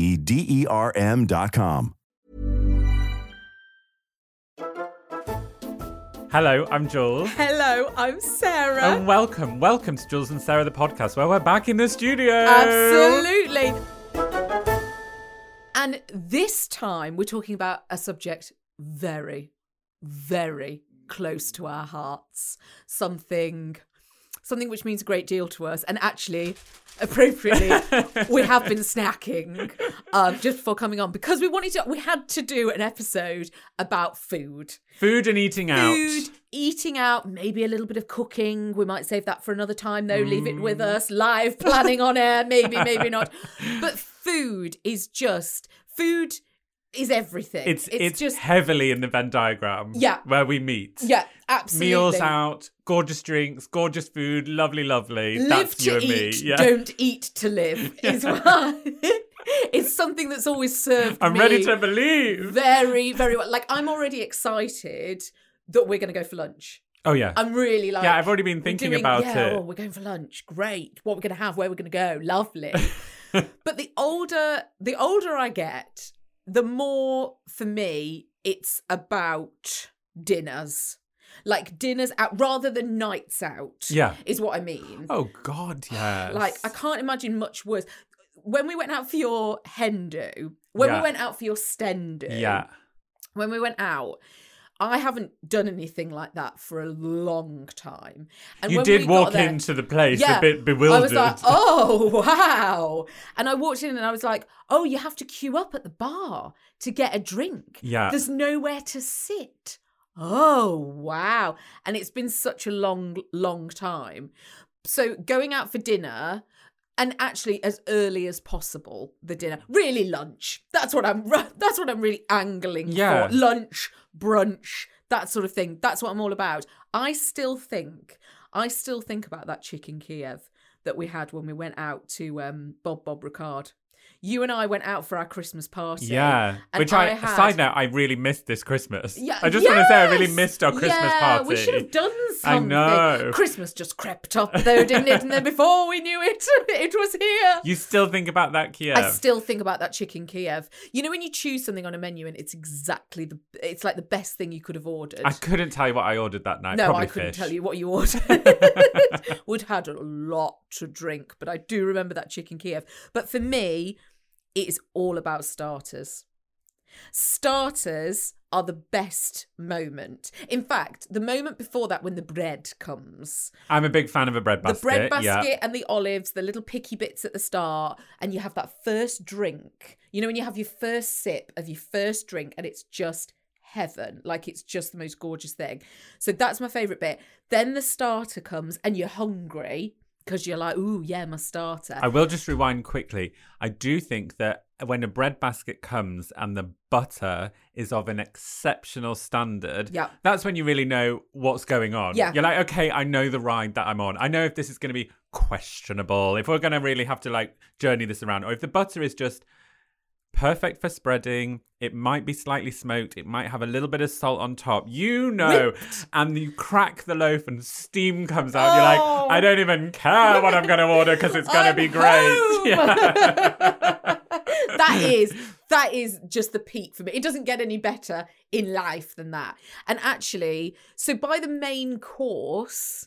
D E R com. Hello, I'm Jules. Hello, I'm Sarah. And welcome, welcome to Jules and Sarah the podcast, where we're back in the studio. Absolutely. And this time we're talking about a subject very, very close to our hearts. Something something which means a great deal to us. And actually, appropriately, we have been snacking um, just before coming on because we wanted to. We had to do an episode about food, Food and eating out. food, eating out, maybe a little bit of cooking. We might save that for another time, though. Leave it Mm. with us. Live planning on air, maybe, maybe not. But food is just food is everything. It's, it's just heavily in the Venn diagram. Yeah. Where we meet. yeah, absolutely. Meals out, gorgeous drinks, gorgeous food, lovely, lovely. live That's to you and eat, me. Yeah. don't eat to live is why it's something that's always served I'm me ready to believe. very very well like i'm already excited that we're going to go for lunch Oh yeah. i'm really like yeah, I've already been thinking doing- about yeah, it. oh, we're going for lunch great what we're going to have where we're going to go lovely but the older the older i get the more for me it's about dinners like dinners out rather than nights out Yeah. is what i mean Oh God, yeah like I can't imagine much worse. When we went out for your hen do, when Yeah. we went out for your sten do, Yeah. when we went out, I haven't done anything like that for a long time. And You when did walk there- into the place yeah, a bit bewildered. I was like, oh wow, and I walked in and I was like, oh, you have to queue up at the bar to get a drink. Yeah. there's nowhere to sit. Oh wow, and it's been such a long, long time. So going out for dinner. And actually, as early as possible, the dinner. Really, lunch. That's what I'm. That's what I'm really angling Yeah. for. Lunch, brunch, that sort of thing. That's what I'm all about. I still think. I still think about that chicken Kiev that we had when we went out to um, Bob Bob Ricard. You and I went out for our Christmas party. Yeah. Which I, had- side note, I really missed this Christmas. Yeah, I just want to say I really missed our Christmas yeah, party. We should have done something. I know. Christmas just crept up though, didn't it? And then before we knew it, it was here. You still think about that Kiev? I still think about that chicken Kiev. You know when you choose something on a menu and it's exactly the it's like the best thing you could have ordered. I couldn't tell you what I ordered that night. no, Probably I couldn't fish. tell you what you ordered. Would had a lot to drink, but I do remember that chicken Kiev. But for me, it is all about starters. Starters are the best moment. In fact, the moment before that, when the bread comes, I'm a big fan of a bread basket. the bread basket Yeah. and the olives, the little picky bits at the start, and you have that first drink. You know, when you have your first sip of your first drink, and it's just heaven. Like it's just the most gorgeous thing. So that's my favorite bit. Then the starter comes, and you're hungry because you're like, ooh, yeah, my starter. I will just rewind quickly. I do think that when a bread basket comes and the butter is of an exceptional standard, Yeah. that's when you really know what's going on. Yeah. You're like, okay, I know the ride that I'm on. I know if this is going to be questionable, if we're going to really have to like journey this around, or if the butter is just perfect for spreading. It might be slightly smoked. It might have a little bit of salt on top. You know. And you crack the loaf and steam comes out. You're Oh. like, I don't even care what I'm going to order because it's going to be great. Yeah. that is that is just the peak for me. It doesn't get any better in life than that. And actually, so by the main course,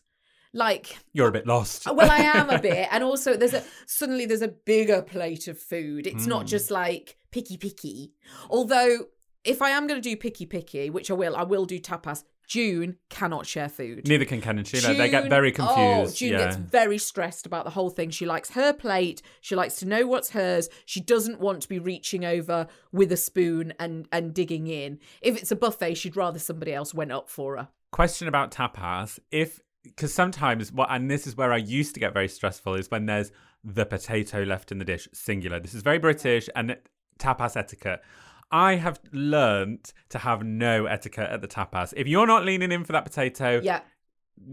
like You're a bit lost. well, I am a bit, and also there's a suddenly there's a bigger plate of food. It's Hmm. not just like picky picky. Although if I am going to do picky picky, which I will, I will do tapas. June cannot share food. Neither can Ken and Sheila. they get June- very Oh, confused. June yeah. gets very stressed about the whole thing. She likes her plate. She likes to know what's hers. She doesn't want to be reaching over with a spoon and and digging in. If it's a buffet, she'd rather somebody else went up for her. question about tapas if because sometimes what and this is where i used to get very stressful is when there's the potato left in the dish singular. This is very british and tapas etiquette. I have learnt to have no etiquette at the tapas. If you're not leaning in for that potato Yeah.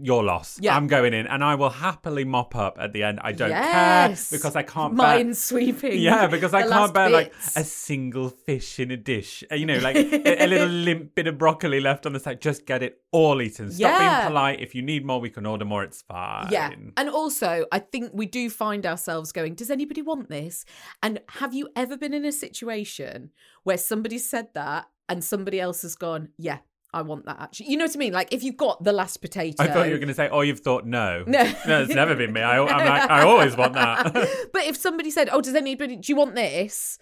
You're lost Yeah. i'm going in and i will happily mop up at the end i don't Yes. care because i can't bear Mind sweeping. yeah, because I can't bear like a single fish in a dish. Uh, You know, like a, a little limp bit of broccoli left on the side. Just get it all eaten. Stop Yeah. being polite. If you need more, we can order more. It's fine. Yeah. And also, I think we do find ourselves going, does anybody want this? And have you ever been in a situation where somebody said that and somebody else has gone, yeah, I want that actually? You know what I mean? Like if you've got the last potato. I thought you were going to say, "Oh, you've thought no." No. no, it's never been me. I, I'm like, I always want that. but if somebody said, oh, does anybody, do you want this?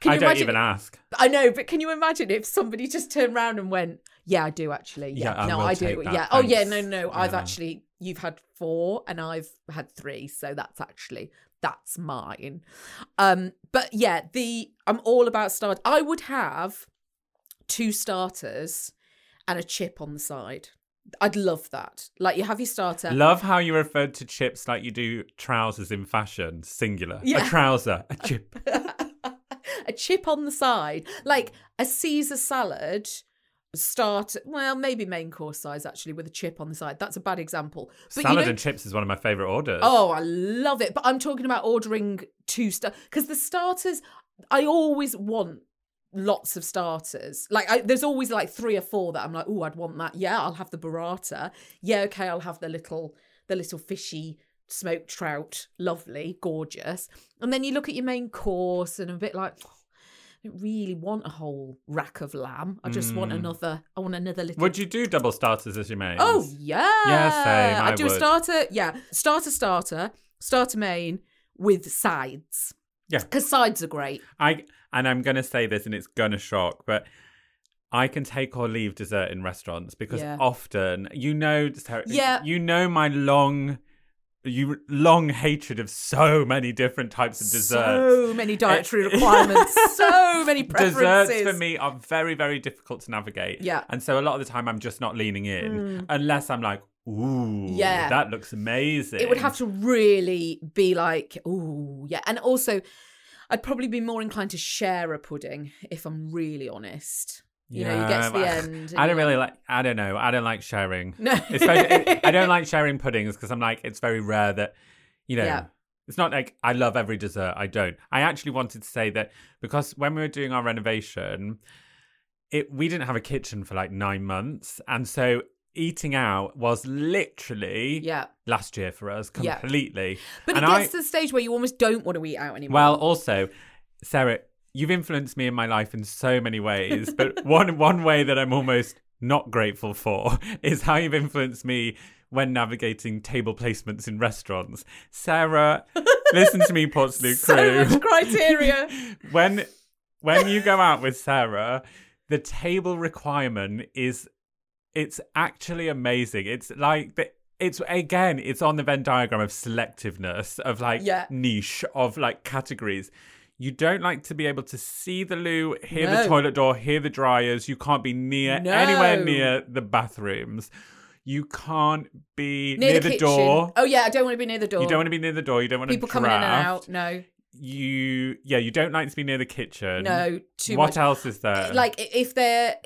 Can I you don't imagine? even ask. I know, but can you imagine if somebody just turned around and went, "Yeah, I do actually. Yeah, Yeah, I no, I take do. that, Yeah. Oh, yeah. No, thanks." no. I've actually. You've had four, and I've had three, so that's actually that's mine. Um, but yeah, the I'm all about start. I would have two starters and a chip on the side. I'd love that. Like you have your starter. Love how you referred to chips like you do trousers in fashion, singular. Yeah. A trouser, a chip. a chip on the side, like a Caesar salad. Start well, maybe main course size actually with a chip on the side. That's a bad example. But you Salad know- and chips is one of my favorite orders. Oh, I love it. But I'm talking about ordering two star because the starters. I always want lots of starters. Like I, there's always like three or four that I'm like, oh, I'd want that. Yeah, I'll have the burrata. Yeah, okay, I'll have the little the little fishy smoked trout. Lovely, gorgeous. And then you look at your main course and a bit like. I don't really want a whole rack of lamb. I just want another. I want another little. Mm. Would you do double starters as your mains? Oh yeah, Yeah, same, I I'd do a starter. Yeah, starter, starter, starter main with sides. Yeah. because sides are great. I and I'm gonna say this, and it's gonna shock, but I can take or leave dessert in restaurants because Yeah. often, you know, Yeah. you know my long, you long hatred of so many different types of desserts. So many dietary requirements. so many preferences. Desserts for me are very, very difficult to navigate. Yeah. And so a lot of the time I'm just not leaning in hmm. unless I'm like, ooh, Yeah. that looks amazing. It would have to really be like, oh yeah, and also. I'd probably be more inclined to share a pudding if I'm really honest. You know, you get to the end. I don't really like. I don't know. I don't like sharing. No. Especially, I don't like sharing puddings because I'm like, it's very rare that, you know, Yeah. it's not like I love every dessert. I don't. I actually wanted to say that because when we were doing our renovation, it we didn't have a kitchen for like nine months, and so eating out was literally Yeah. last year for us Yeah. completely. But and it I, gets to the stage where you almost don't want to eat out anymore. well, also, Sarah, you've influenced me in my life in so many ways, but one one way that I'm almost not grateful for is how you've influenced me when navigating table placements in restaurants. Sarah, listen to me, Portslade so crew. much criteria. when when you go out with Sarah, the table requirement is it's actually amazing. It's like the it's again, it's on the Venn diagram of selectiveness, of like Yeah. niche, of like categories. You don't like to be able to see the loo, hear the toilet door, hear the dryers. You can't be near No. anywhere near the bathrooms. You can't be near, near, the, the, door. Oh yeah, I don't want to be near the door. You don't want to be near the door. You don't want people to coming in and out. No, You yeah, you don't like to be near the kitchen. no, too what much. else is there? Like if they're,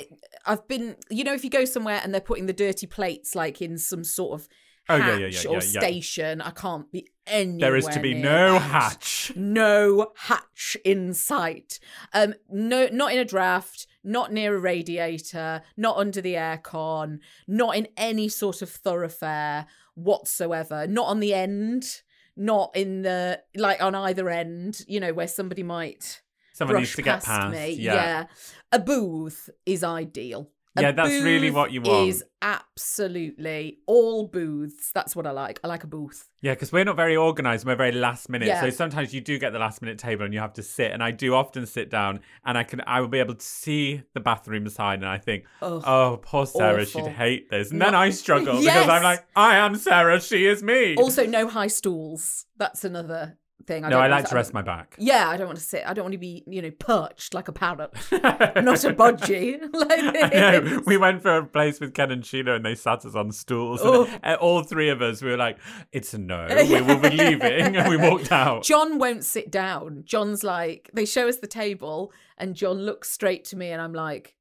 I've been, you know, if you go somewhere and they're putting the dirty plates like in some sort of Oh, hatch yeah, yeah, yeah, or yeah, yeah. station, I can't be anywhere There is to be no that. hatch. No hatch in sight. Um, no, not in a draft, not near a radiator, not under the aircon, not in any sort of thoroughfare whatsoever. Not on the end, not in the like on either end. You know where somebody might Someone brush needs to get past past. me. Yeah. a booth is ideal. Yeah, that's really what you want. Is absolutely all booths. That's what I like. I like a booth. Yeah, because we're not very organised. We're very last minute. Yeah. So sometimes you do get the last minute table and you have to sit. And I do often sit down and I can I will be able to see the bathroom sign and I think, Ugh, oh, poor Sarah, awful. she'd hate this. And Not- then I struggle because I'm like, I am Sarah, she is me. Also, no high stools. That's another thing. I no, I like to rest my back. Yeah, I don't want to sit. I don't want to be, you know, perched like a parrot, not a budgie like I know. We went for a place with Ken and Sheila and they sat us on stools. Oh. And uh, all three of us, we were like, it's a no. We will be leaving. And we walked out. John won't sit down. John's like, they show us the table, and John looks straight to me, and I'm like,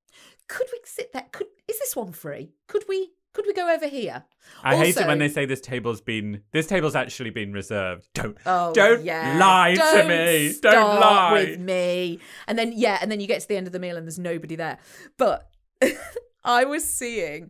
could we sit there? Could is this one free? Could we? Could we go over here? I hate it when they say this table's been this table's actually been reserved. Don't Oh, don't yeah. lie Don't to me. Don't lie. with me. And then yeah, and then you get to the end of the meal and there's nobody there. But I was seeing,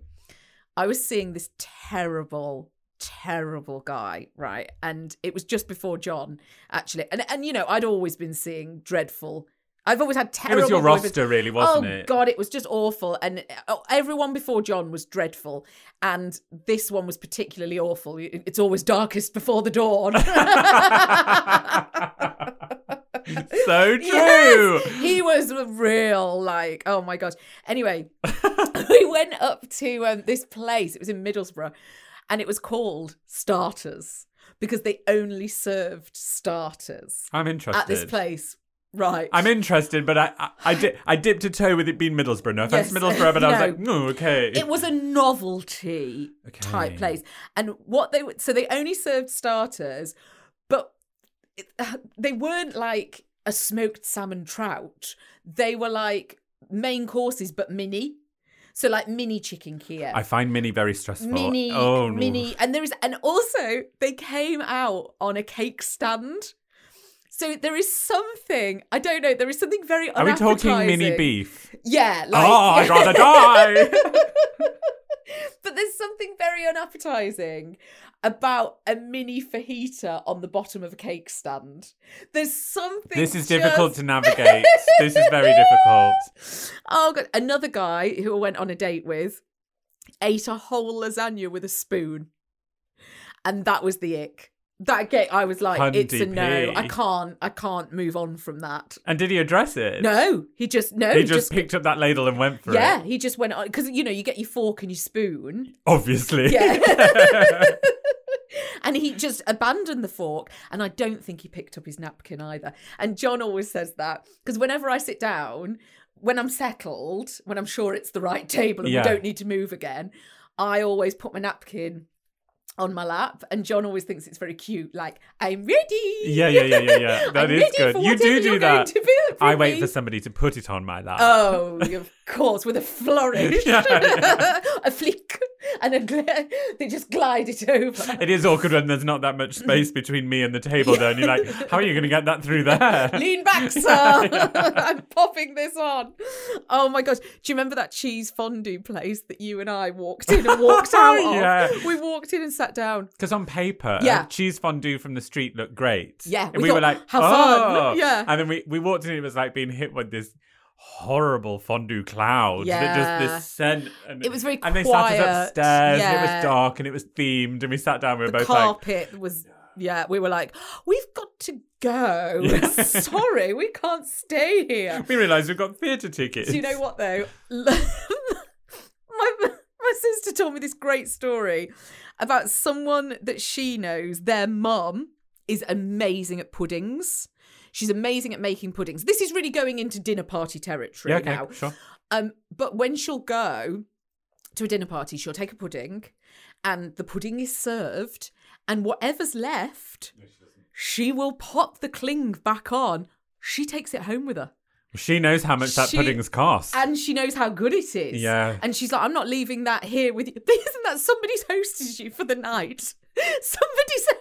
I was seeing this terrible, terrible guy, right? And it was just before John, actually. And and you know, I'd always been seeing dreadful. I've always had It was your boyfriends. roster, really, wasn't oh, it? God, it was just awful. And uh, everyone before John was dreadful. And this one was particularly awful. It's always darkest before the dawn. so true. Yes, he was real like oh my gosh. Anyway, we went up to um, this place. It was in Middlesbrough, and it was called Starters because they only served starters I'm interested. at this place. Right. I'm interested, but I I, I, di- I dipped a toe with it being Middlesbrough. No offense, Yes. Middlesbrough, but I was like, no, okay. It was a novelty type place, and what they so they only served starters, but it, they weren't like a smoked salmon trout. They were like main courses, but mini. So like mini chicken Kiev. I find Mini very stressful. mini oh, no. mini and there is and also they came out on a cake stand so there is something i don't know there is something very Are we talking mini beef? yeah ah, like, oh, I'd rather die. but there's something very unappetizing about a mini fajita on the bottom of a cake stand there's something this is difficult to navigate. this is very difficult. oh god another guy who I went on a date with ate a whole lasagna with a spoon and that was the ick that gate i was like it's a no i can't i can't move on from that And did he address it? no he just no He just, picked up that ladle and went for yeah it. Yeah he just went uh, on because you know you get your fork and your spoon Obviously. yeah and he just abandoned the fork and i don't think he picked up his napkin either and john always says that because whenever i sit down when i'm settled when i'm sure it's the right table and Yeah. we don't need to move again i always put my napkin on my lap and john always thinks it's very cute like i'm ready Yeah, yeah, yeah, yeah, yeah. That is good. You do do that. going to build I wait for somebody to put it on my lap. Oh, of course, with a flourish, Yeah, yeah. a flick, and a gl- they just glide it over. It is awkward when there's not that much space between me and the table, though, and you're like, how are you going to get that through there? Lean back, sir. I'm popping this on. Oh my gosh. Do you remember that cheese fondue place that you and I walked in and walked oh, out of? Yeah. We walked in and sat down. Because on paper, uh, Yeah. cheese fondue from the street looked great. Yeah, and we we, thought, were like, "How fun." "Oh." Yeah. And then we, we walked in, and it was like being hit with this horrible fondue cloud. that just Yeah. this scent. And, It was very And they sat us upstairs, and it was dark, and it was themed, and we sat down. We were The both like, carpet was, yeah, we were like, we've got to go. Yeah. Sorry, we can't stay here. we realised we've got theatre tickets. Do you know what though? my my sister told me this great story about someone that she knows. Their mum is amazing at puddings. She's amazing at making puddings. This is really going into dinner party territory Yeah, okay, now. sure. Um, but when she'll go to a dinner party, she'll take a pudding, and the pudding is served, and whatever's left, she will pop the cling back on. She takes it home with her. She knows how much that She- pudding's cost. and she knows how good it is. Yeah. And she's like, I'm not leaving that here with you. Isn't that somebody's hosted you for the night? Somebody's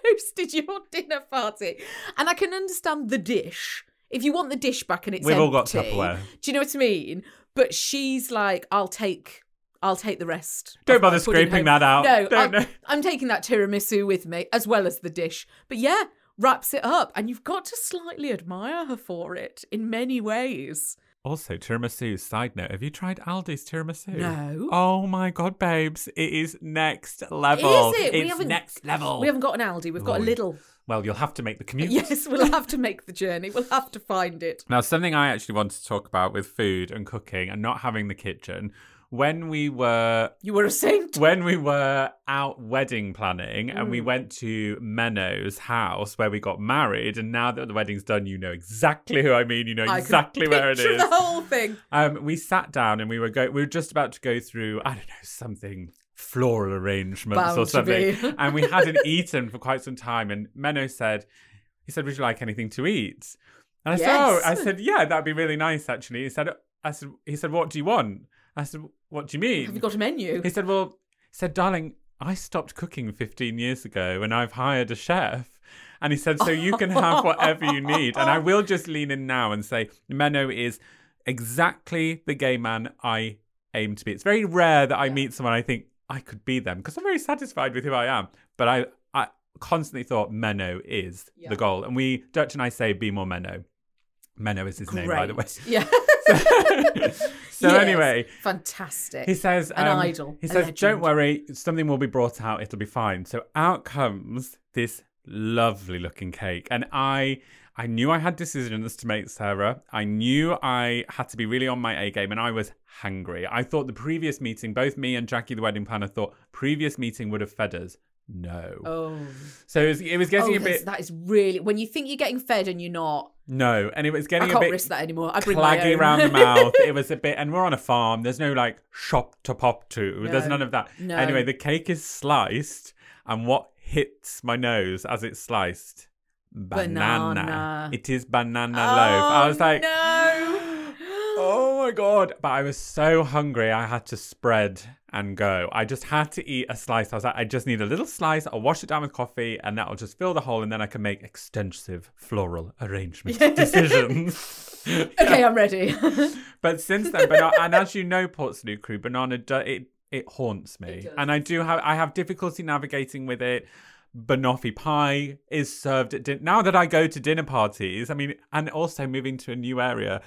hosted your dinner party, and I can understand the dish. If you want the dish back and it's We've all got empty, Tupperware. Do you know what I mean? But she's like, I'll take, I'll take the rest. Don't bother scraping that out. No, Don't I'm. I'm taking that tiramisu with me as well as the dish. But yeah, wraps it up, and you've got to slightly admire her for it in many ways. Also, tiramisu. Side note: Have you tried Aldi's tiramisu? No. Oh my god, babes! It is next level. Is it? We It's haven't- next level. We haven't got an Aldi, we've got a little. Well, you'll have to make the commute. Yes, we'll have to make the journey. We'll have to find it. Now, something I actually want to talk about with food and cooking and not having the kitchen. When we were You were a saint. when we were out wedding planning and Mm. we went to Menno's house where we got married, and now that the wedding's done, you know exactly who I mean. You know I exactly where it is the whole thing. Um, we sat down and we were go- we were just about to go through I don't know something floral arrangements Bound or something, and we hadn't eaten for quite some time. And Menno said, he said, "Would you like anything to eat?" And I said, "Oh, I said, yeah, that'd be really nice actually." He said, "I said, he said, what do you want?" I said, "What do you mean?" Have you got a menu? He said, "Well," he said, "Darling, I stopped cooking 15 years ago, and I've hired a chef." And he said, "So you can have whatever you need." And I will just lean in now and say, Menno is exactly the gay man I aim to be. It's very rare that I meet someone I think I could be them because I'm very satisfied with who I am. But I, I constantly thought Menno is Yeah. the goal, and we Dutch and I say, "Be more Menno." Menno is his name, by the way. Yeah. so Yes. anyway, fantastic. he says, An um, idol, He says, "Don't worry, something will be brought out. It'll be fine." So out comes this lovely looking cake, and I, I knew I had decisions to make, Sarah. I knew I had to be really on my A game, and I was hungry. I thought the previous meeting, both me and Jackie, the wedding planner, thought previous meeting would have fed us. No. oh, So it was, it was getting oh a bit that is really when you think you're getting fed and you're not. no, and it was I getting a can't bit risk that anymore. I bring claggy around the mouth. It was a bit, and we're on a farm. There's no like shop to pop to. There's none of that. no. Anyway, the cake is sliced, and what hits my nose as it's sliced? Banana. Banana. It is banana loaf. I was oh, like, no. oh my god! But I was so hungry, I had to spread and go. I just had to eat a slice. I was like, I just need a little slice. I'll wash it down with coffee, and that'll just fill the hole, and then I can make extensive floral arrangement decisions. Okay, I'm ready. But since then, banana, uh, and as you know, Portslade crew, banana it it haunts me, does. and I do have I have difficulty navigating with it. Banoffee pie is served at dinner. Now that I go to dinner parties, I mean, and also moving to a new area,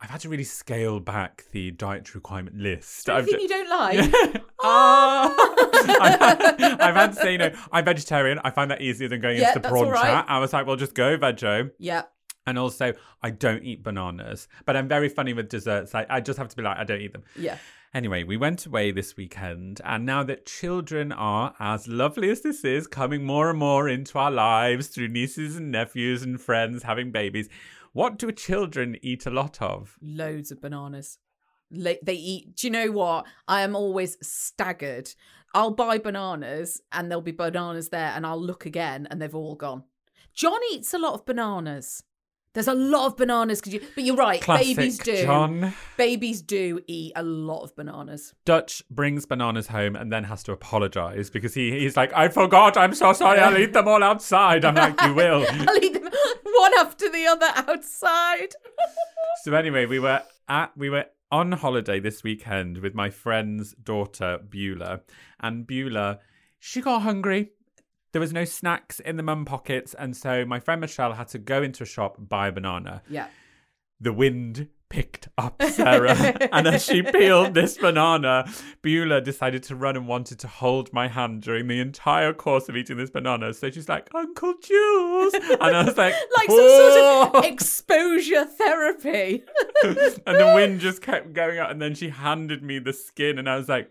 I've had to really scale back the dietary requirement list. I've Anything you don't like? Ah! I've, had, I've had to say, you know, I'm vegetarian. I find that easier than going Yeah, into that's prawn right. chat. I was like, well, just go, veggie. yeah. And also, I don't eat bananas, but I'm very funny with desserts. I, I just have to be like, I don't eat them. Yeah. Anyway, we went away this weekend, and now that children are, as lovely as this is, coming more and more into our lives through nieces and nephews and friends having babies, what do children eat a lot of? Loads of bananas. They eat. Do you know what? I am always staggered. I'll buy bananas and there'll be bananas there, and I'll look again and they've all gone. John eats a lot of bananas. There's a lot of bananas, cause you, but you're right. Classic babies do. John. Babies do eat a lot of bananas. Dutch brings bananas home and then has to apologize because he, he's like, I forgot. I'm so sorry. I'll eat them all outside. I'm like, you will. I'll eat them one after the other outside. So anyway, we were at we were on holiday this weekend with my friend's daughter Beulah, and Beulah, she got hungry. There was no snacks in the mum pockets, and so my friend Michelle had to go into a shop buy a banana. Yeah. The wind picked up Sarah, and as she peeled this banana, Beulah decided to run and wanted to hold my hand during the entire course of eating this banana. So she's like, "Uncle Jules," and I was like, Like some sort of exposure therapy. and the wind just kept going up. And then she handed me the skin, and I was like,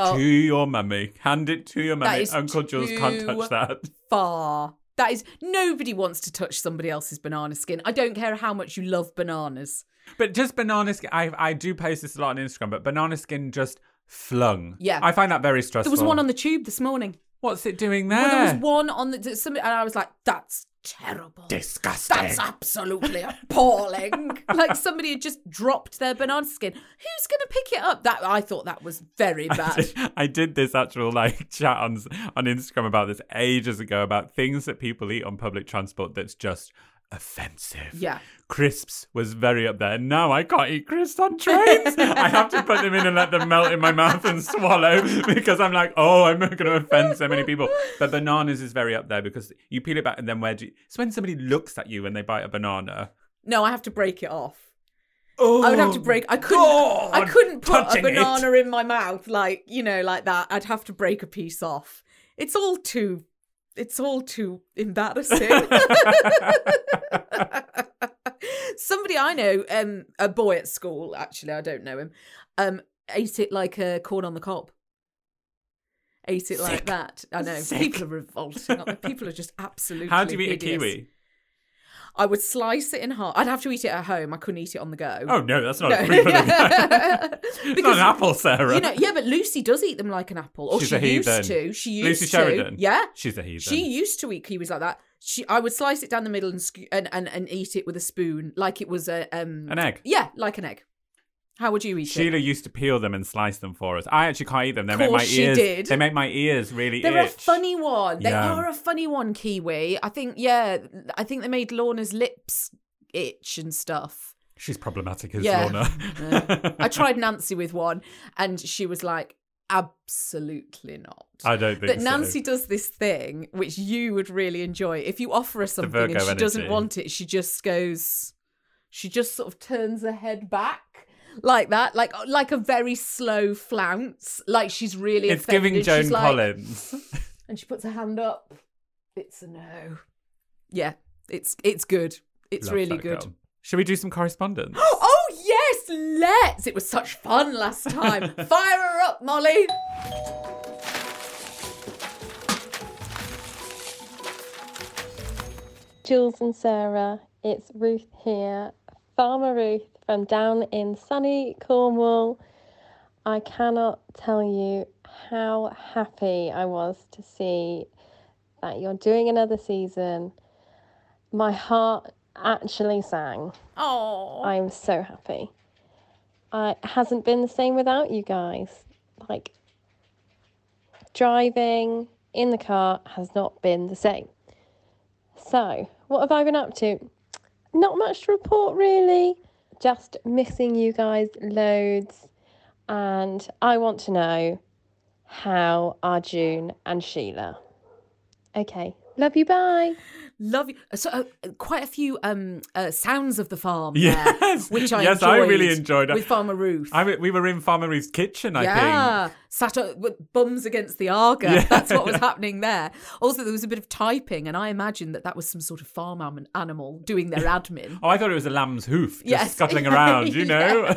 Oh. "To your mummy, hand it to your mummy." Uncle Jules can't touch that. Far. That is nobody wants to touch somebody else's banana skin. I don't care how much you love bananas. But just banana skin. I I do post this a lot on Instagram, but banana skin just flung. Yeah. I find that very stressful. There was one on the tube this morning. What's it doing there? Well, there was one on the some, and I was like, "That's terrible. Disgusting. That's absolutely appalling. like somebody had just dropped their banana skin. Who's going to pick it up? That I thought that was very I bad. did, I did this actual like chat on on Instagram about this ages ago about things that people eat on public transport that's just offensive. Yeah. Crisps was very up there. Now I can't eat crisps on trains. I have to put them in and let them melt in my mouth and swallow because I'm like, oh, I'm not going to offend so many people. But bananas is very up there because you peel it back and then where do you... It's when somebody looks at you when they bite a banana. No, I have to break it off. Oh, I would have to break. I couldn't. I couldn't put a touching it. banana in my mouth like you know, like that. I'd have to break a piece off. It's all too. It's all too embarrassing. Somebody I know, um, a boy at school. Actually, I don't know him. Um, ate it like a corn on the cob. Ate it like that. I know. Sick. People are revolting. People are just absolutely. How do you eat hideous. a kiwi? I would slice it in half. I'd have to eat it at home. I couldn't eat it on the go. Oh no, that's not No. a free banana. it's not Because- an apple, Sarah. You know, yeah, but Lucy does eat them like an apple. Or She's she a heathen. used to. She used Lucy to. Sheridan. Yeah. She's a heathen. She used to eat kiwis like that. She, I would slice it down the middle and sc- and, and, and eat it with a spoon, like it was a um An egg. Yeah, like an egg. How would you eat Sheila it? used to peel them and slice them for us. I actually can't eat them. They make my she ears. did. They make my ears really They're a funny one. They Yeah. are a funny one, kiwi. I think, yeah, I think they made Lorna's lips itch and stuff. She's problematic as Yeah. Lorna. I tried Nancy with one, and she was like, absolutely not. I don't think But so. Nancy does this thing which you would really enjoy. If you offer her something and she doesn't want it, she just goes, she just sort of turns her head back like that, like uh, like a very slow flounce, like she's really. It's offended. giving Joan She's like- Collins. and she puts her hand up. It's a no. Yeah, it's it's good. It's Love really good. girl. Shall we do some correspondence? Oh yes, let's! It was such fun last time. Fire her up, Molly. Jules and Sarah, it's Ruth here, Farmer Ruth from down in sunny Cornwall. I cannot tell you how happy I was to see that you're doing another season. My heart actually sang. Oh, I'm so happy. I it hasn't been the same without you guys. Like driving in the car has not been the same. So, what have I been up to? Not much to report really. Just missing you guys loads. And I want to know how are June and Sheila? Okay. Love you. Bye. Love you. So uh, quite a few um uh, sounds of the farm. Yes. there, which I Yes, I really enjoyed it. with Farmer Ruth. I we were in Farmer Ruth's kitchen, I yeah, think. sat up with bums against the Aga. Yes. That's what was happening there. Also, there was a bit of typing, and I imagined that that was some sort of farm animal doing their admin. Oh, I thought it was a lamb's hoof just Yes. scuttling around, you know?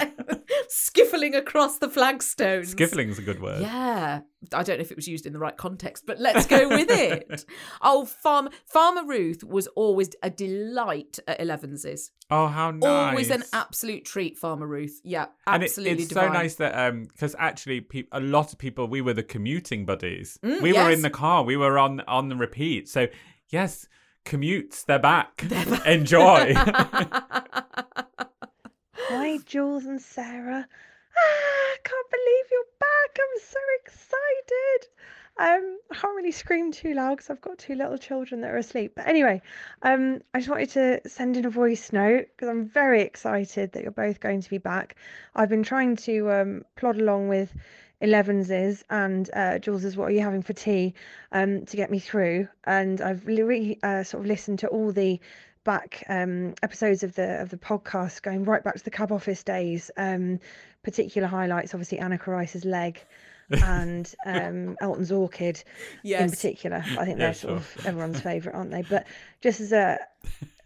Skiffling across the flagstones. Skiffling's a good word. Yeah, I don't know if it was used in the right context, but let's go with it. oh, farm Farmer Ruth was always a delight at Elevenses. Oh, how nice. Always an absolute treat, Farmer Ruth. Yeah, and it- absolutely it's divine. so nice that um because actually pe- a lot of people we were the commuting buddies Mm, we were in the car we were on on the repeat so yes commutes they're back enjoy Hi, Jules and Sarah. Ah, I can't believe you're back. I'm so excited. Um, I can't really scream too loud because I've got two little children that are asleep. But anyway, um, I just wanted to send in a voice note because I'm very excited that you're both going to be back. I've been trying to um, plod along with Elevenses and uh, Jules's What Are You Having for Tea um, to get me through. And I've really uh, sort of listened to all the back um, episodes of the of the podcast, going right back to the cab office days. Um, particular highlights, obviously Anna Rice's leg and um, Elton's orchid in particular. I think Yeah, they're sort sure. of everyone's favourite, aren't they? But just as a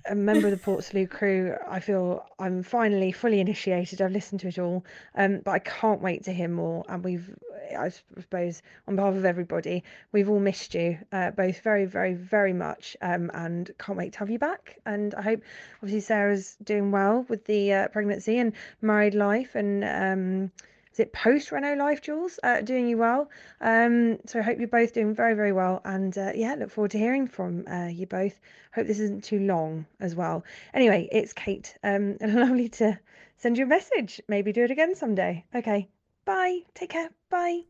a member of the Portslade crew, I feel I'm finally fully initiated. I've listened to it all, um, but I can't wait to hear more. And we've, I suppose, on behalf of everybody, we've all missed you uh, both very, very, very much, um, and can't wait to have you back. And I hope, obviously, Sarah's doing well with the uh, pregnancy and married life, and um, is it post reno life, Jules? Uh, doing you well. Um, so I hope you're both doing very, very well. And uh, yeah, look forward to hearing from uh, you both. Hope this isn't too long as well. Anyway, it's Kate. Um, lovely to send you a message. Maybe do it again someday. Okay. Bye. Take care. Bye.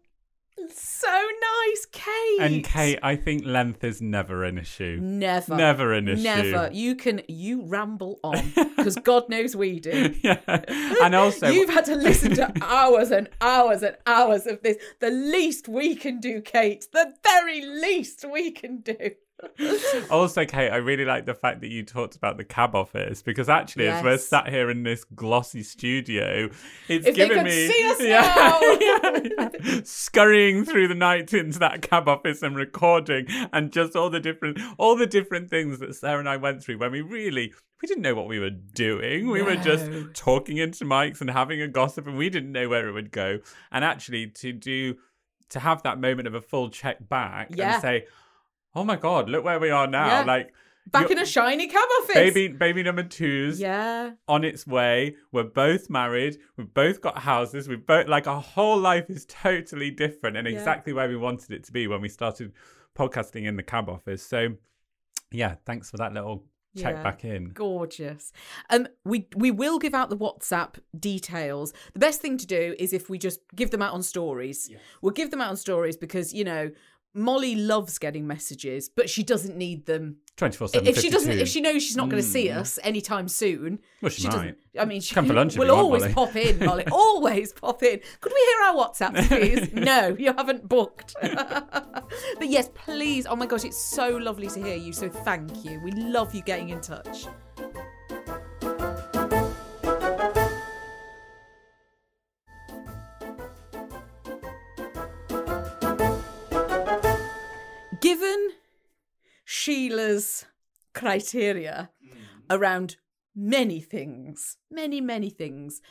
So nice, Kate. And Kate, I think length is never an issue. Never. Never an issue. Never. You can you ramble on because God knows we do. yeah. And also, You've had to listen to hours and hours and hours of this. The least we can do, Kate. The very least we can do. also, Kate, I really like the fact that you talked about the cab office because actually, as we're sat here in this glossy studio, it's If given me see us yeah, now. yeah, yeah. scurrying through the night into that cab office and recording, and just all the different, all the different things that Sarah and I went through when we really. We didn't know what we were doing. We were just talking into mics and having a gossip, and we didn't know where it would go. And actually, to do, to have that moment of a full check back Yeah. and say, "Oh my God, look where we are now!" Yeah. Like Back in a shiny cab office. baby baby number two's Yeah. on its way we're both married we've both got houses we've both like our whole life is totally different and Yeah. exactly where we wanted it to be when we started podcasting in the cab office so yeah thanks for that little check Yeah. back in Gorgeous. Um, we we will give out the WhatsApp details. The best thing to do is if we just give them out on stories. We'll give them out on stories because you know Molly loves getting messages, but she doesn't need them 24 7 if she doesn't. If she knows she's not going to see us anytime soon. Mm. Well, she doesn't. might. I mean, she Come for lunch if We'll you want, always Molly. pop in, Molly. always pop in. Could we hear our WhatsApps, please? no, you haven't booked. but yes, please. Oh my gosh, it's so lovely to hear you. So thank you. We love you getting in touch. Criteria mm. around many things, many, many things,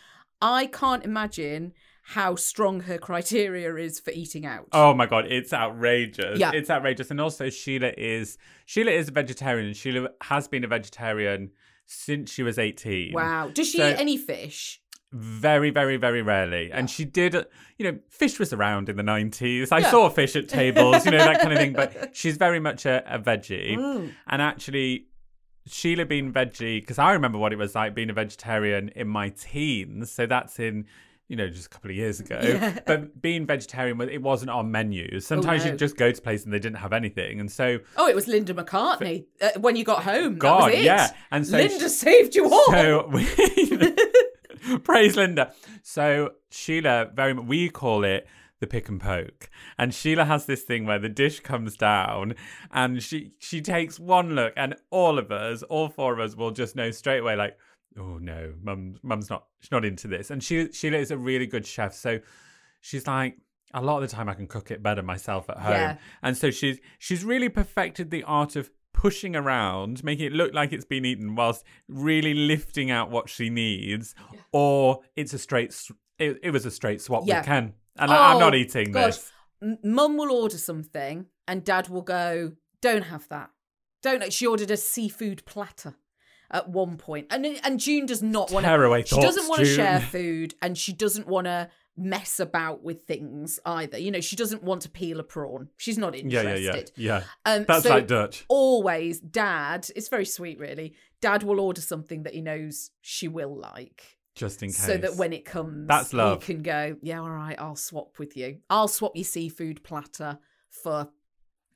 I can't imagine how strong her criteria is for eating out. Oh my god, it's outrageous. Yeah. It's outrageous. And also Sheila is Sheila is a vegetarian. Sheila has been a vegetarian since she was 18. Wow. Does she So- eat any fish? Very, very, very rarely. And she did, uh, you know, fish was around in the 90s. I Yeah. saw fish at tables, you know, that kind of thing. But she's very much a, a veggie. Mm. And actually, Sheila being veggie, because I remember what it was like being a vegetarian in my teens. So that's in, you know, just a couple of years ago. Yeah. But being vegetarian, it wasn't on menus. Sometimes no. you'd just go to places and they didn't have anything. And so, Oh, it was Linda McCartney uh, when you got home. God, that was it. yeah. And so Linda she- saved you all. So we, praise Linda. So Sheila, very much, we call it the pick and poke, and Sheila has this thing where the dish comes down, and she she takes one look, and all of us, all four of us, will just know straight away, like, oh no, mum, mum's not, she's not into this, and she Sheila is a really good chef, so she's like. A lot of the time, I can cook it better myself at home, Yeah. and so she's she's really perfected the art of pushing around, making it look like it's been eaten, whilst really lifting out what she needs. Or it's a straight. It, it was a straight swap Yeah. with Ken, and I, I'm not Oh, eating this. Mum will order something and dad will go, don't have that. Don't. She ordered a seafood platter at one. And, and June does not want to, she doesn't want to share food and she doesn't want to mess about with things either. You know, she doesn't want to peel a prawn. She's not Yeah, interested. yeah, yeah, yeah. Um, That's so like Dutch. Always, dad, it's very sweet, really. Dad will order something that he knows she will like. Just in case. So that when it comes, That's love. He can go, yeah, all right, I'll swap with you. I'll swap your seafood platter for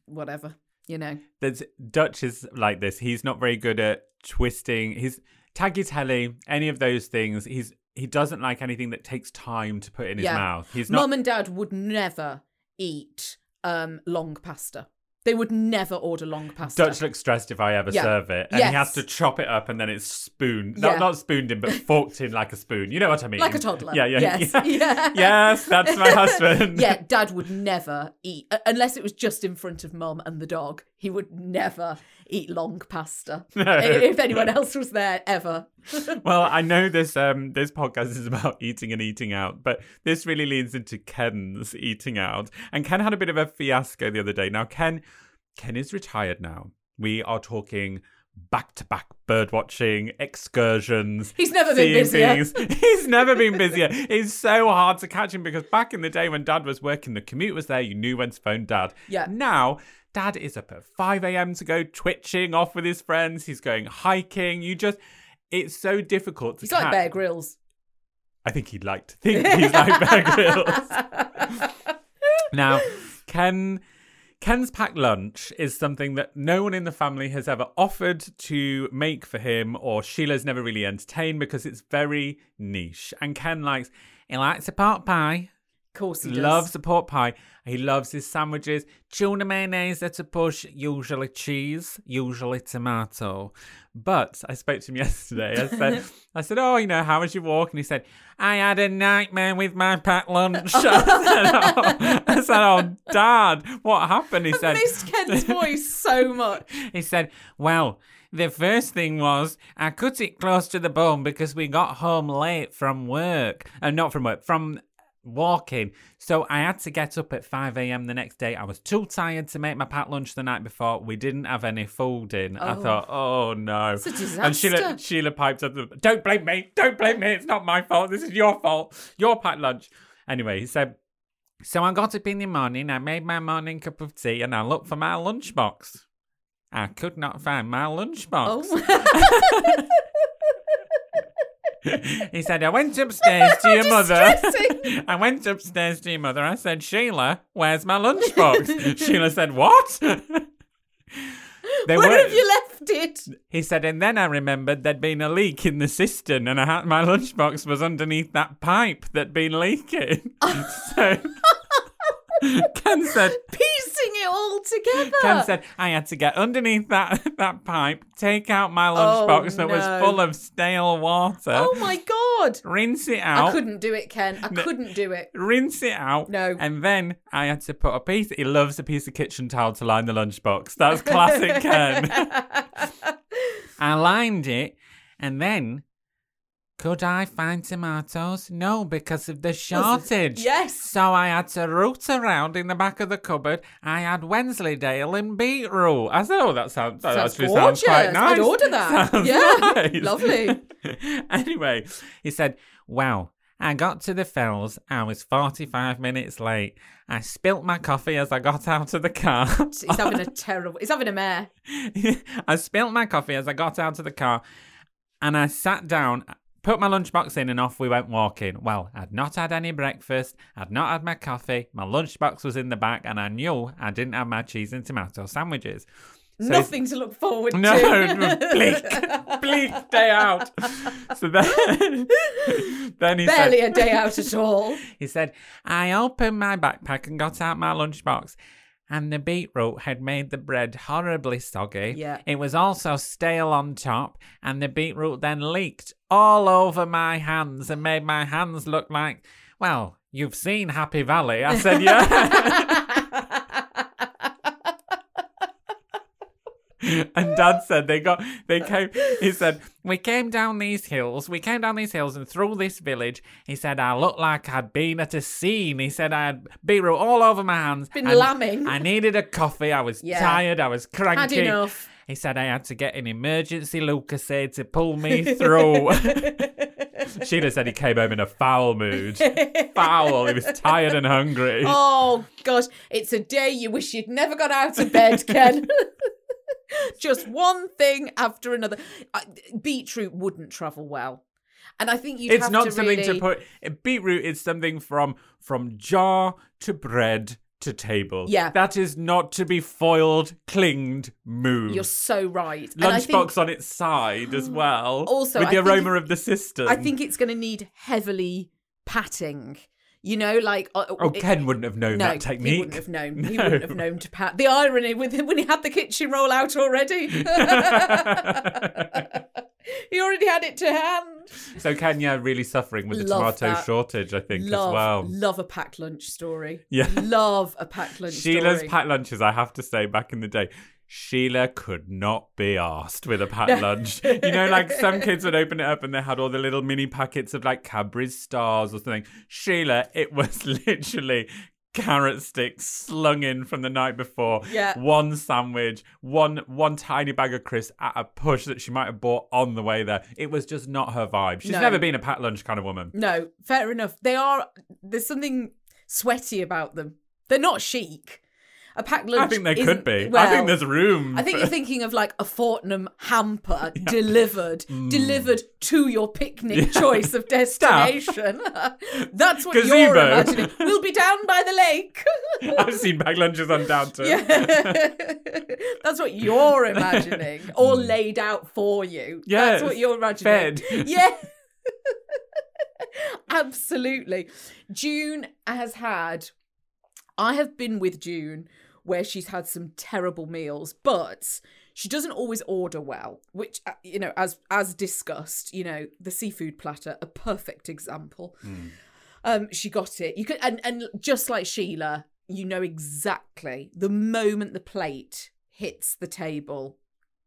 whatever, you know. There's Dutch is like this. He's not very good at twisting. He's tagliatelle, any of those things. He's he doesn't like anything that takes time to put in his Yeah. mouth. He's not. Mum and dad would never eat um, long pasta. They would never order long pasta. Dutch looks stressed if I ever Yeah. serve it, and he has to chop it up and then it's spooned. Yeah. Not not spooned in, but forked in like a spoon. You know what I mean? Like a toddler. Yeah, yeah, Yes. yeah. Yeah. yes, that's my husband. yeah, dad would never eat unless it was just in front of mum and the dog. He would never eat long pasta i- if anyone else was there ever. well, I know this um this podcast is about eating and eating out, but this really leads into Ken's eating out. And Ken had a bit of a fiasco the other day. Now Ken Ken is retired now. We are talking back to back bird watching excursions. He's never been busier. things. He's never been busier. It's so hard to catch him because back in the day when dad was working, the commute was there, you knew when to phone dad. Yeah. Now, dad is up at 5 a.m. to go twitching off with his friends. He's going hiking. You just, it's so difficult to He's like. Bear Grylls. I think he'd like to think he's like Bear Grylls. Now, Ken Ken's packed lunch is something that no one in the family has ever offered to make for him, or Sheila's never really entertained because it's very niche. And Ken likes he likes a pot pie. Course he does. Loves a pork pie. He loves his sandwiches. Tuna mayonnaise at a push, usually cheese, usually tomato. But I spoke to him yesterday. I said, I said, oh, you know, how was your walk? And he said, I had a nightmare with my packed lunch. I, said, oh, I said, oh, Dad, what happened? He I said, missed Ken's voice so much. he said, Well, the first thing was I cut it close to the bone because we got home late from work. And not from work, from walking. So I had to get up at 5 a.m. the next day. I was too tired to make my packed lunch the night before. We didn't have any food in. I Oh. thought, oh no. It's a disaster. And Sheila. Sheila piped up, Don't blame me. Don't blame me. It's not my fault. This is your fault. Your packed lunch. Anyway, he said, so I got up in the morning, I made my morning cup of tea, and I looked for my lunchbox. I could not find my lunchbox. Oh. he said, I went upstairs to your mother. I went upstairs to your mother. I said, Sheila, where's my lunchbox? Sheila said, What? They Where weren't- have you left it? He said, and then I remembered there'd been a leak in the cistern, and I had my lunchbox was underneath that pipe that'd been leaking. so Ken said, Piecing it all together. Ken said I had to get underneath that that pipe, take out my Oh, lunchbox that was full of stale water, Oh my god. rinse it out. I couldn't do it, Ken. I couldn't do it. Rinse it out. No. And then I had to put a piece. He loves a piece of kitchen towel to line the lunchbox. That's classic Ken. I lined it, and then could I find tomatoes? No, because of the shortage. Yes. So I had to root around in the back of the cupboard. I had Wensleydale and beetroot. I said, "Oh, that sounds that Sounds actually sounds quite nice." I'd order that. Sounds Yeah, nice. lovely. anyway, he said, "Wow." I got to the fells. I was 45 minutes late. I spilt my coffee as I got out of the car. He's having a terrible. He's having a mare. I spilt my coffee as I got out of the car and I sat down, put my lunchbox in, and off we went walking. Well, I'd not had any breakfast, I'd not had my coffee, my lunchbox was in the back, and I knew I didn't have my cheese and tomato sandwiches. So Nothing to look forward no, to. No, bleak, bleak day out. So then, then he Barely said, a day out at all. he said, I opened my backpack and got out my lunchbox. And the beetroot had made the bread horribly soggy. Yeah. It was also stale on top, and the beetroot then leaked all over my hands and made my hands look like, well, you've seen Happy Valley. I said, yeah. And Dad said they got they came. He said we came down these hills. We came down these hills and through this village. He said I looked like I'd been at a scene. He said I had beetroot all over my hands. Been lambing. I needed a coffee. I was Yeah. tired. I was cranky. Had enough. He said I had to get an emergency Lucozade to pull me through. Sheila said he came home in a foul mood. foul. He was tired and hungry. Oh gosh, it's a day you wish you'd never got out of bed, Ken. Just one thing after another. I, beetroot wouldn't travel well, and I think you'd it's not to something really... to put eh, beetroot is something from from jar to bread to table Yeah. that is not to be foiled clinged moved You're so right. Lunchbox think, on its side as well Also, with I the think- aroma of the system I think it's going to need heavily patting. You know, like uh, oh it- ken wouldn't have known No, that technique he wouldn't have known. He wouldn't have known to pat. The irony with him when he had the kitchen roll out already. he already had it to hand. so kenya really suffering with the Love tomato that. shortage i think love, as well love a packed lunch story. Yeah. love a packed lunch Sheila's story. packed lunches, I have to say, back in the day, Sheila could not be asked with a packed lunch. You know, like some kids would open it up and they had all the little mini packets of like Cadbury's stars or something. Sheila, it was literally carrot sticks slung in from the night before. Yeah. One sandwich, one one tiny bag of crisps at a push that she might have bought on the way there. It was just not her vibe. She's No. never been a packed lunch kind of woman. No, fair enough. They are. There's something sweaty about them. They're not chic. A packed lunch. I think there could be. I think there's room. I think for- you're thinking of like a Fortnum hamper delivered, hmm. delivered to your picnic choice of destination. That's what you're imagining. We'll be down by the lake. I've seen bag lunches on Downton. Yeah. That's what you're imagining, or hmm. laid out for you. That's what you're imagining. fed. Yeah. Absolutely. June has had, I have been with June where she's had some terrible meals, but she doesn't always order well, which, uh, you know, as as discussed, you know, the seafood platter, a perfect example. Um, she got it. You could, and and just like Sheila, you know exactly the moment the plate hits the table.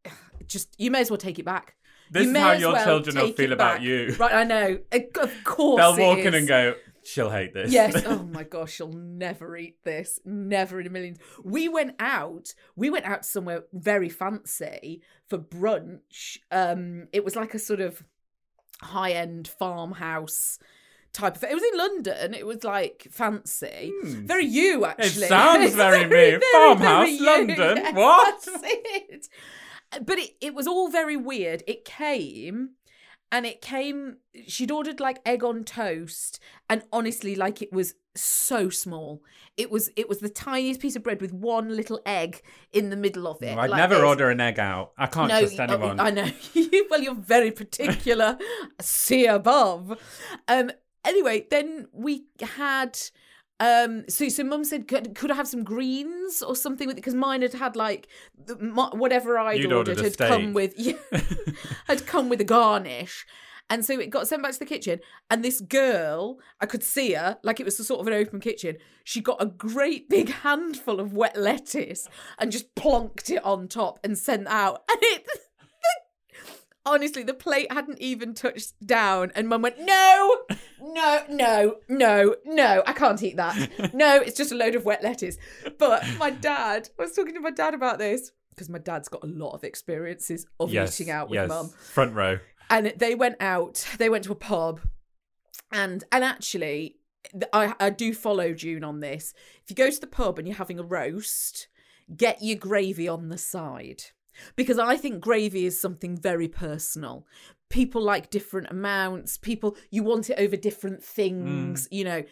Just you may as well take it back. This You is how your well children will feel about back. you. Right, I know. Of course, They'll walk in and go, she'll hate this. Yes. Oh my gosh, she'll never eat this. Never in a million. We went out. We went out somewhere very fancy for brunch. Um, it was like a sort of high-end farmhouse type of. It was in London. It was like fancy. Very you actually. Hmm. sounds very me. Farmhouse, you. London. What? That's it. But it, it was all very weird. It came and it came she'd ordered like egg on toast and honestly like it was so small it was it was the tiniest piece of bread with one little egg in the middle of it I'd like never order an egg out. I can't trust oh, anyone. I know. well, you're very particular. See above. Um. Anyway, then we had. Um. So, so Mum said, could, could I have some greens or something with it? Because mine had had like the, my, whatever I'd You'd ordered, ordered had come with yeah, had come with a garnish. And so it got sent back to the kitchen, and this girl, I could see her, like it was a sort of an open kitchen. She got a great big handful of wet lettuce and just plonked it on top and sent out. And it, honestly, the plate hadn't even touched down. And mum went, No, no, no, no, no, I can't eat that. No, it's just a load of wet lettuce. But my dad, I was talking to my dad about this because my dad's got a lot of experiences of yes, eating out with yes. mum Front row. and they went out they went to a pub and and actually I, I do follow june on this if you go to the pub and you're having a roast get your gravy on the side because i think gravy is something very personal. People like different amounts. People you want it over different things mm. you know.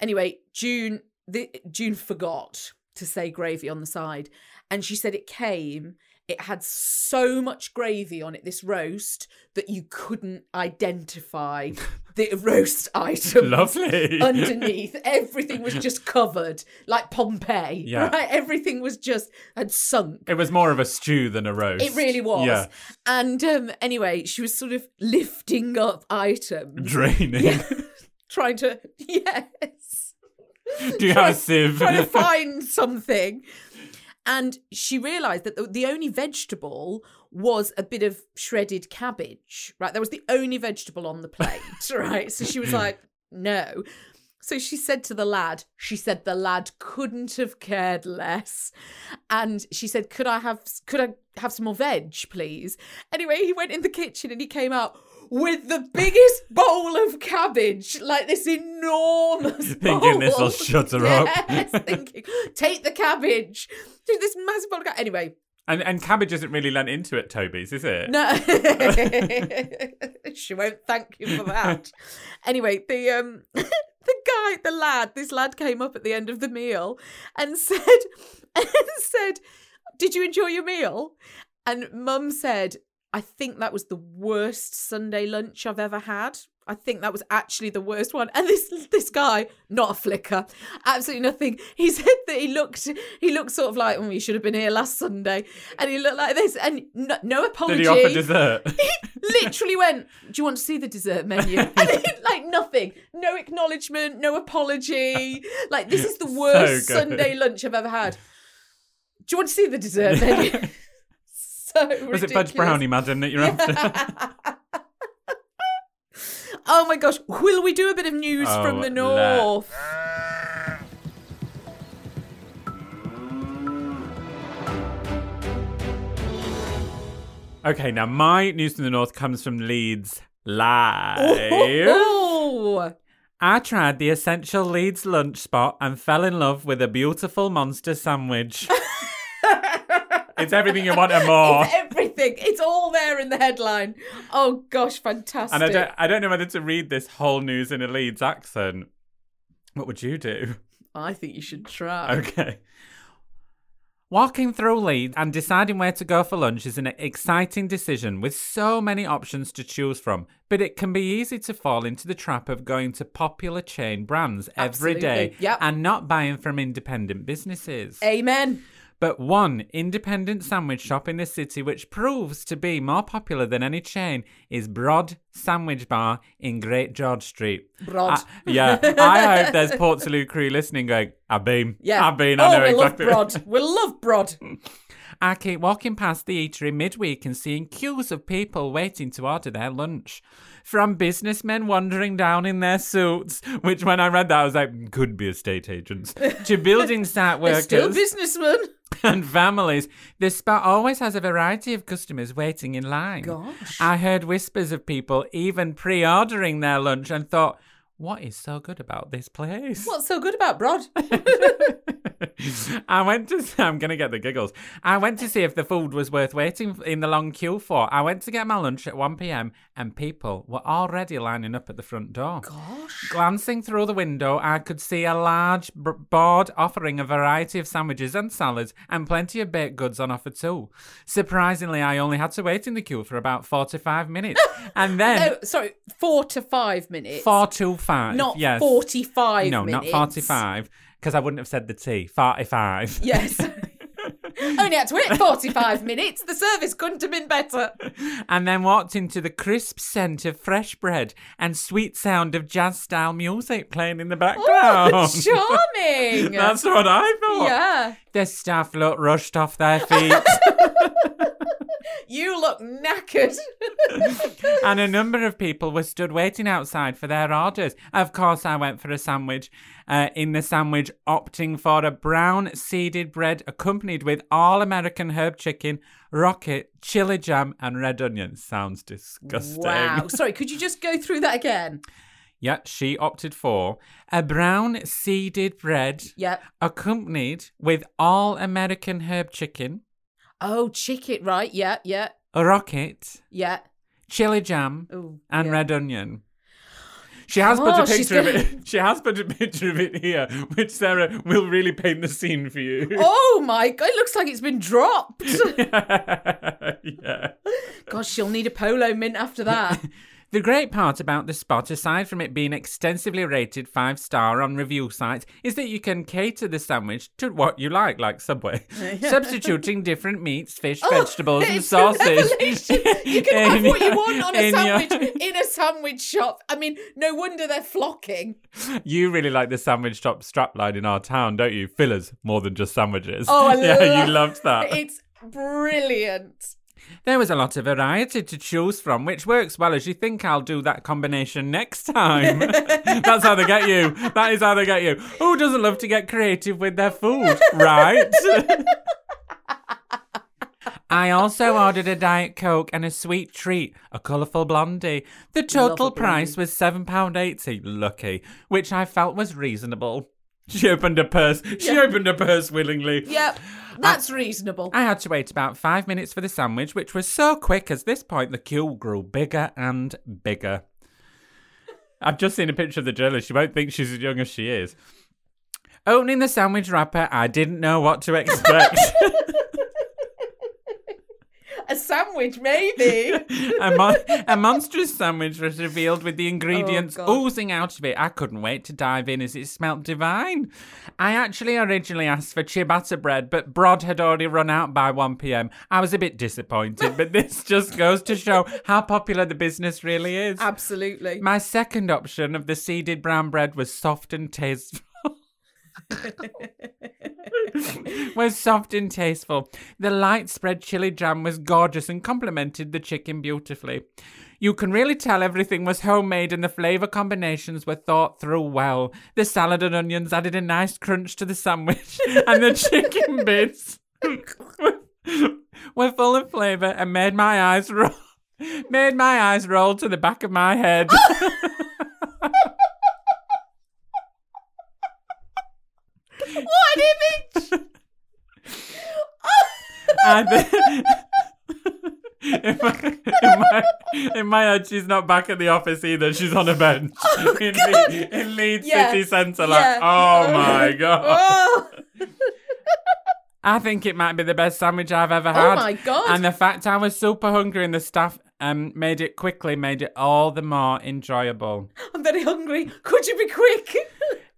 Anyway june the, june forgot to say gravy on the side and she said it came it had so much gravy on it this roast that you couldn't identify the roast item Lovely. underneath everything was just covered like pompeii Yeah. right everything was just had sunk It was more of a stew than a roast. it really was Yeah. and um anyway she was sort of lifting up items Draining. trying to yes Do you have a sieve? trying to find something. And she realised that the, the only vegetable was a bit of shredded cabbage, right? That was the only vegetable on the plate, right? So she was hmm. like, no. So she said to the lad, she said the lad couldn't have cared less. And she said, Could I have could I have some more veg, please? Anyway, he went in the kitchen and he came out with the biggest bowl of cabbage, like this enormous Thinking this'll shut her up. Yes, thinking, take the cabbage. Dude, this massive bowl of cabbage. Anyway, And and cabbage isn't really lent into it, Toby's, is it? no, she won't thank you for that. anyway, the um, the guy, the lad, this lad came up at the end of the meal and said, and said, "Did you enjoy your meal?" And Mum said, "I think that was the worst Sunday lunch I've ever had." I think that was actually the worst one. And this this guy, not a flicker, absolutely nothing. He said that he looked he looked sort of like, oh, you should have been here last Sunday, and he looked like this, and no, no apology Did he offer dessert? literally went, Do you want to see the dessert menu? And it, like nothing. No acknowledgement, no apology. Like, this is the worst good. Sunday lunch I've ever had. Do you want to see the dessert menu? so ridiculous. Was it Budge Brownie, madam, that you're after? oh my gosh, will we do a bit of news oh, from the north? Okay, now my news from the north comes from Leeds Live. I tried the essential Leeds lunch spot and fell in love with a beautiful monster sandwich. it's everything you want and more. it's everything. It's all there in the headline. Oh gosh, fantastic. And I don't, I don't know whether to read this whole news in a Leeds accent. What would you do? I think you should try. Okay. Walking through Leeds and deciding where to go for lunch is an exciting decision with so many options to choose from, but it can be easy to fall into the trap of going to popular chain brands every day Absolutely. Yep. and not buying from independent businesses. Amen. But one independent sandwich shop in the city which proves to be more popular than any chain is Broad Sandwich Bar in Great George Street. Broad. I- yeah, I hope there's Portslade crew listening going, I've been, Yeah. I've been, oh, I know we exactly. love Brod. We love Brod. I keep walking past the eatery midweek and seeing queues of people waiting to order their lunch. From businessmen wandering down in their suits, which when I read that I was like, could be estate agents, to building site They're workers still businessmen. and families. This spot always has a variety of customers waiting in line. Gosh. I heard whispers of people even pre ordering their lunch and thought, what is so good about this place? What's so good about Brod? I went to. I'm gonna get the giggles. I went to see if the food was worth waiting in the long queue for. I went to get my lunch at 1 p.m. and people were already lining up at the front door. Gosh. Glancing through the window, I could see a large b- board offering a variety of sandwiches and salads and plenty of baked goods on offer too. Surprisingly, I only had to wait in the queue for about 45 minutes. and then sorry, four to five minutes. four to five. Not yes. 45 No, minutes. not 45, because I wouldn't have said the T. 45. Yes. Only had to wait 45 minutes. The service couldn't have been better. and then walked into the crisp scent of fresh bread and sweet sound of jazz style music playing in the background. Oh, charming. That's what I thought. yeah. The staff looked rushed off their feet, You look knackered. and a number of people were stood waiting outside for their orders. Of course, I went for a sandwich. Uh, in the sandwich, opting for a brown seeded bread accompanied with all American herb chicken, rocket, chili jam, and red onion. Sounds disgusting. wow. Sorry, could you just go through that again? Yeah, she opted for a brown seeded bread Yep. accompanied with all American herb chicken, Oh, chicken. Right. Yeah. Yeah. a rocket, Yeah. chili jam, Oh, and yeah. red onion. She has put a Oh, she's picture of it. She has put a picture of it here, which Sarah will really paint the scene for you. Oh my god, it looks like it's been dropped. yeah. Gosh, she'll need a polo mint after that. The great part about the spot, aside from it being extensively rated five star on review sites, is that you can cater the sandwich to what you like, like Subway, substituting different meats, fish, oh, vegetables, and Oh, sauces. You can have what you want on a in your- sandwich in a sandwich shop. I mean, no wonder they're flocking. You really like the sandwich shop strapline in our town, don't you? Fillers more than just sandwiches. Oh, I yeah, love- you loved that. It's brilliant. There was a lot of variety to choose from, which works well as you think I'll do that combination next time. That's how they get you. That is how they get you. Who doesn't love to get creative with their food, right? I also ordered a Diet Coke and a sweet treat, a colourful blondie. The total price was £7.80, lucky, which I felt was reasonable. She opened her purse. She opened her purse willingly. Yep, that's reasonable. I had to wait about five minutes for the sandwich, which was so quick as this point the queue grew bigger and bigger. I've just seen a picture of the journalist. She won't think she's as young as she is. Opening the sandwich wrapper, I didn't know what to expect. A sandwich, maybe. a, mon- a monstrous sandwich was revealed with the oh, ingredients God. oozing out of it. I couldn't wait to dive in as it smelt divine. I actually originally asked for ciabatta bread, but Brod had already run out by 1 pm. I was a bit disappointed, but this just goes to show how popular the business really is. Absolutely. My second option of the seeded brown bread was soft and tasteful. was soft and tasteful. The light spread chili jam was gorgeous and complemented the chicken beautifully. You can really tell everything was homemade and the flavour combinations were thought through well. The salad and onions added a nice crunch to the sandwich, and the chicken bits were full of flavour and made my eyes roll. Made my eyes roll to the back of my head. What an image! And in, my, in, my, in my head, she's not back at the office either. She's on a bench in, Le- in Leeds Yeah. City Centre. Like, Yeah. oh my god! Oh, I think it might be the best sandwich I've ever had. Oh my God. And the fact I was super hungry and the staff um made it quickly made it all the more enjoyable. I'm very hungry. Could you be quick?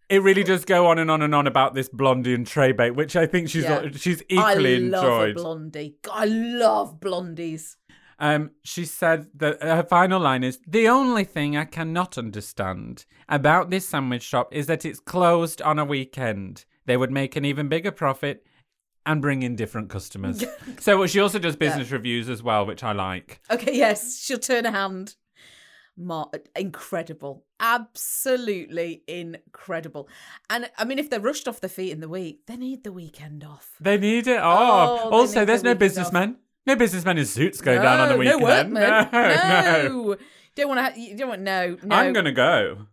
It really does go on and on and on about this blondie and tray bake, which I think she's Yeah. she's equally I love enjoyed. blondie. I love blondies. Um, she said that her final line is The only thing I cannot understand about this sandwich shop is that it's closed on a weekend. They would make an even bigger profit and bring in different customers. so she also does business reviews as well, which I like. Okay, yes, she'll turn a hand. Mar- incredible. Absolutely incredible. And I mean, if they're rushed off their feet in the week, they need the weekend off. They need it Oh, all. also, there's the no businessmen. No businessmen in suits go down on the weekend. No workmen. No, no. no. Don't want to. You don't want no. No. I'm gonna go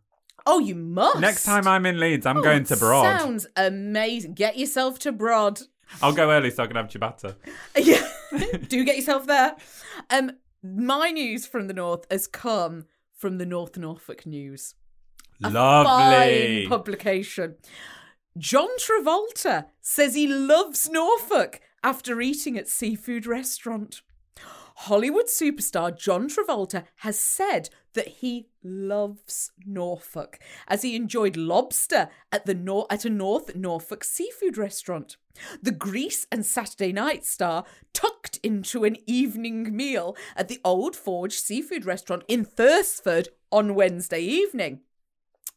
Oh, you must. next time I'm in Leeds. I'm Oh, going to Broad. Sounds amazing. Get yourself to Broad. I'll go early so I can have ciabatta. Yeah, do get yourself there. Um, my news from the north has come from the North Norfolk News. A Lovely. fine publication. John Travolta says he loves Norfolk after eating at seafood restaurant. Hollywood superstar John Travolta has said that he loves Norfolk as he enjoyed lobster at the Nor- at a North Norfolk seafood restaurant. The Grease and Saturday Night star tucked into an evening meal at the Old Forge seafood restaurant in Thursford on Wednesday evening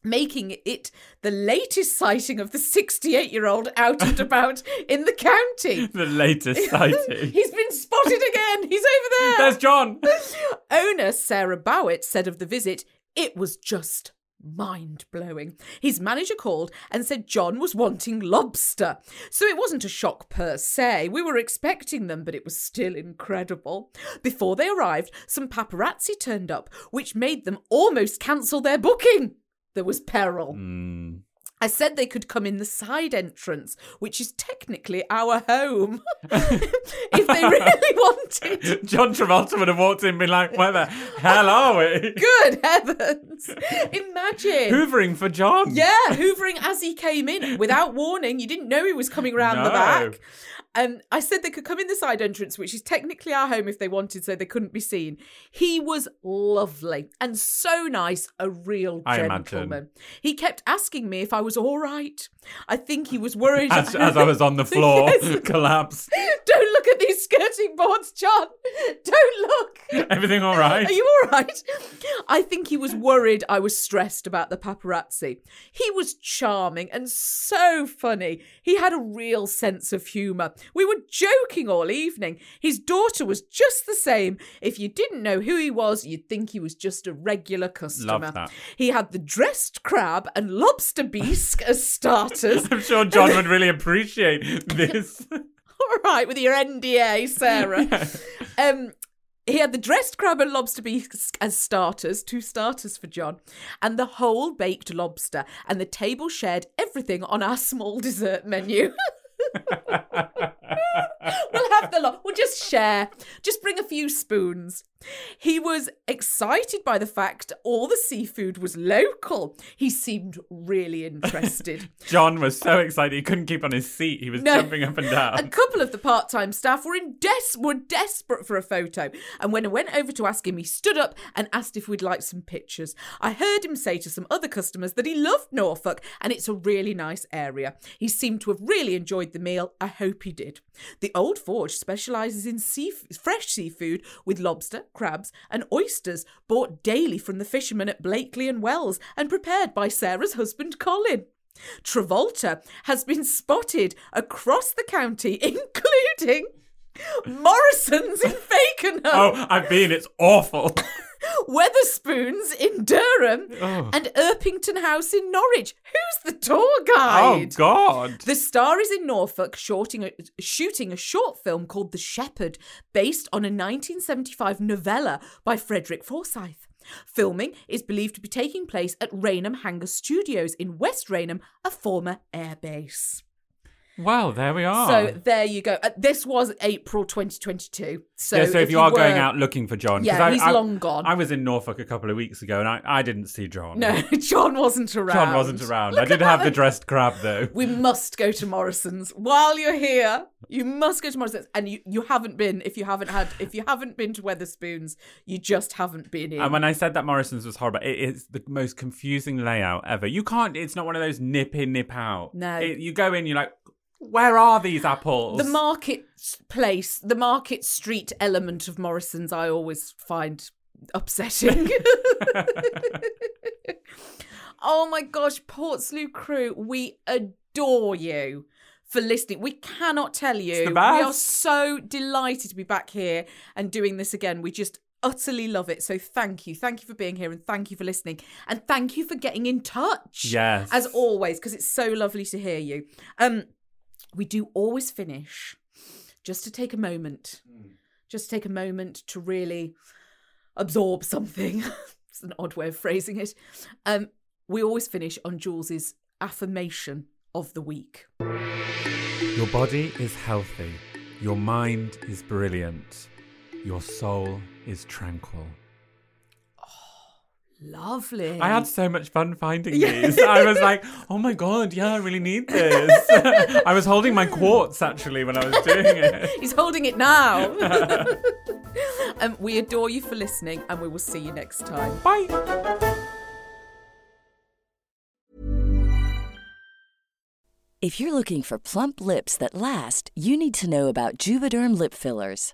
making it the latest sighting of the 68 year old out and about in the county. the latest sighting. He's been spotted again. He's over there. There's John. Owner Sarah Bowett said of the visit, it was just mind blowing. His manager called and said John was wanting lobster. So it wasn't a shock per se. We were expecting them, but it was still incredible. Before they arrived, some paparazzi turned up, which made them almost cancel their booking. There was peril. Mm. I said they could come in the side entrance, which is technically our home, if they really wanted. John Travolta would have walked in and been like, where the hell are we? Good heavens! Imagine. Hoovering for John. Yeah, hoovering as he came in without warning. You didn't know he was coming around the back. Um, I said they could come in the side entrance, which is technically our home if they wanted, so they couldn't be seen. He was lovely and so nice, a real gentleman. He kept asking me if I was all right. I think he was worried. As, as I was on the floor, Yes. collapse. Don't look at these skirting boards, John. Don't look. Everything all right? Are you all right? I think he was worried I was stressed about the paparazzi. He was charming and so funny. He had a real sense of humour. We were joking all evening. His daughter was just the same. If you didn't know who he was, you'd think he was just a regular customer. Love that. He had the dressed crab and lobster bisque as starters. I'm sure John would really appreciate this. all right with your NDA, Sarah. Um, he had the dressed crab and lobster bisque as starters, two starters for John, and the whole baked lobster. And the table shared everything on our small dessert menu. We'll have the lot. We'll just share. Just bring a few spoons. He was excited by the fact all the seafood was local. He seemed really interested. John was so excited he couldn't keep on his seat. He was No. jumping up and down. A couple of the part-time staff were in des- were desperate for a photo, and when I went over to ask him, he stood up and asked if we'd like some pictures. I heard him say to some other customers that he loved Norfolk and it's a really nice area. He seemed to have really enjoyed the meal. I hope he did. The Old Forge specialises in sea- fresh seafood with lobster, crabs, and oysters bought daily from the fishermen at Blakeney and Wells and prepared by Sarah's husband Colin. Travolta has been spotted across the county, including Morrison's in Fakenham, Oh, I've been. It's awful. Wetherspoons in Dereham, Oh. and Erpingham House in Norwich. Who's the tour guide? Oh? God! The star is in Norfolk shorting a, shooting a short film called The Shepherd, based on a 1975 novella by Frederick Forsyth. Filming is believed to be taking place at Raynham Hangar Studios in West Raynham, a former airbase. Well, there we are. So there you go. Uh, this was April 2022. So, yeah, so if, you are going out looking for John, Yeah, I, he's I- long gone. I was in Norfolk a couple of weeks ago, and I, I didn't see John. No, John wasn't around. John wasn't around. Look I did have the dressed crab though. We must go to Morrison's while you're here. You must go to Morrison's, and you, you haven't been. If you haven't had, if you haven't been to Wetherspoons, you just haven't been in. And when I said that Morrison's was horrible, it is the most confusing layout ever. You can't. It's not one of those nip in, nip out. No. It- you go in, you're like, where are these apples? the marketplace, the market street element of Morrison's, I always find upsetting. oh my gosh, Portslade crew, we adore you for listening. We cannot tell you. we are so delighted to be back here and doing this again. We just utterly love it. So thank you. Thank you for being here and thank you for listening. And thank you for getting in touch. Yes. As always, because it's so lovely to hear you. Um, we do always finish just to take a moment, just take a moment to really absorb something. it's an odd way of phrasing it. Um, we always finish on Jules's affirmation of the week. Your body is healthy. Your mind is brilliant. Your soul is tranquil. Lovely. I had so much fun finding these. I was like, oh my god, yeah, I really need this. I was holding my quartz actually when I was doing it. He's holding it now. um, we adore you for listening, and we will see you next time. Bye. If you're looking for plump lips that last, you need to know about Juvederm lip fillers.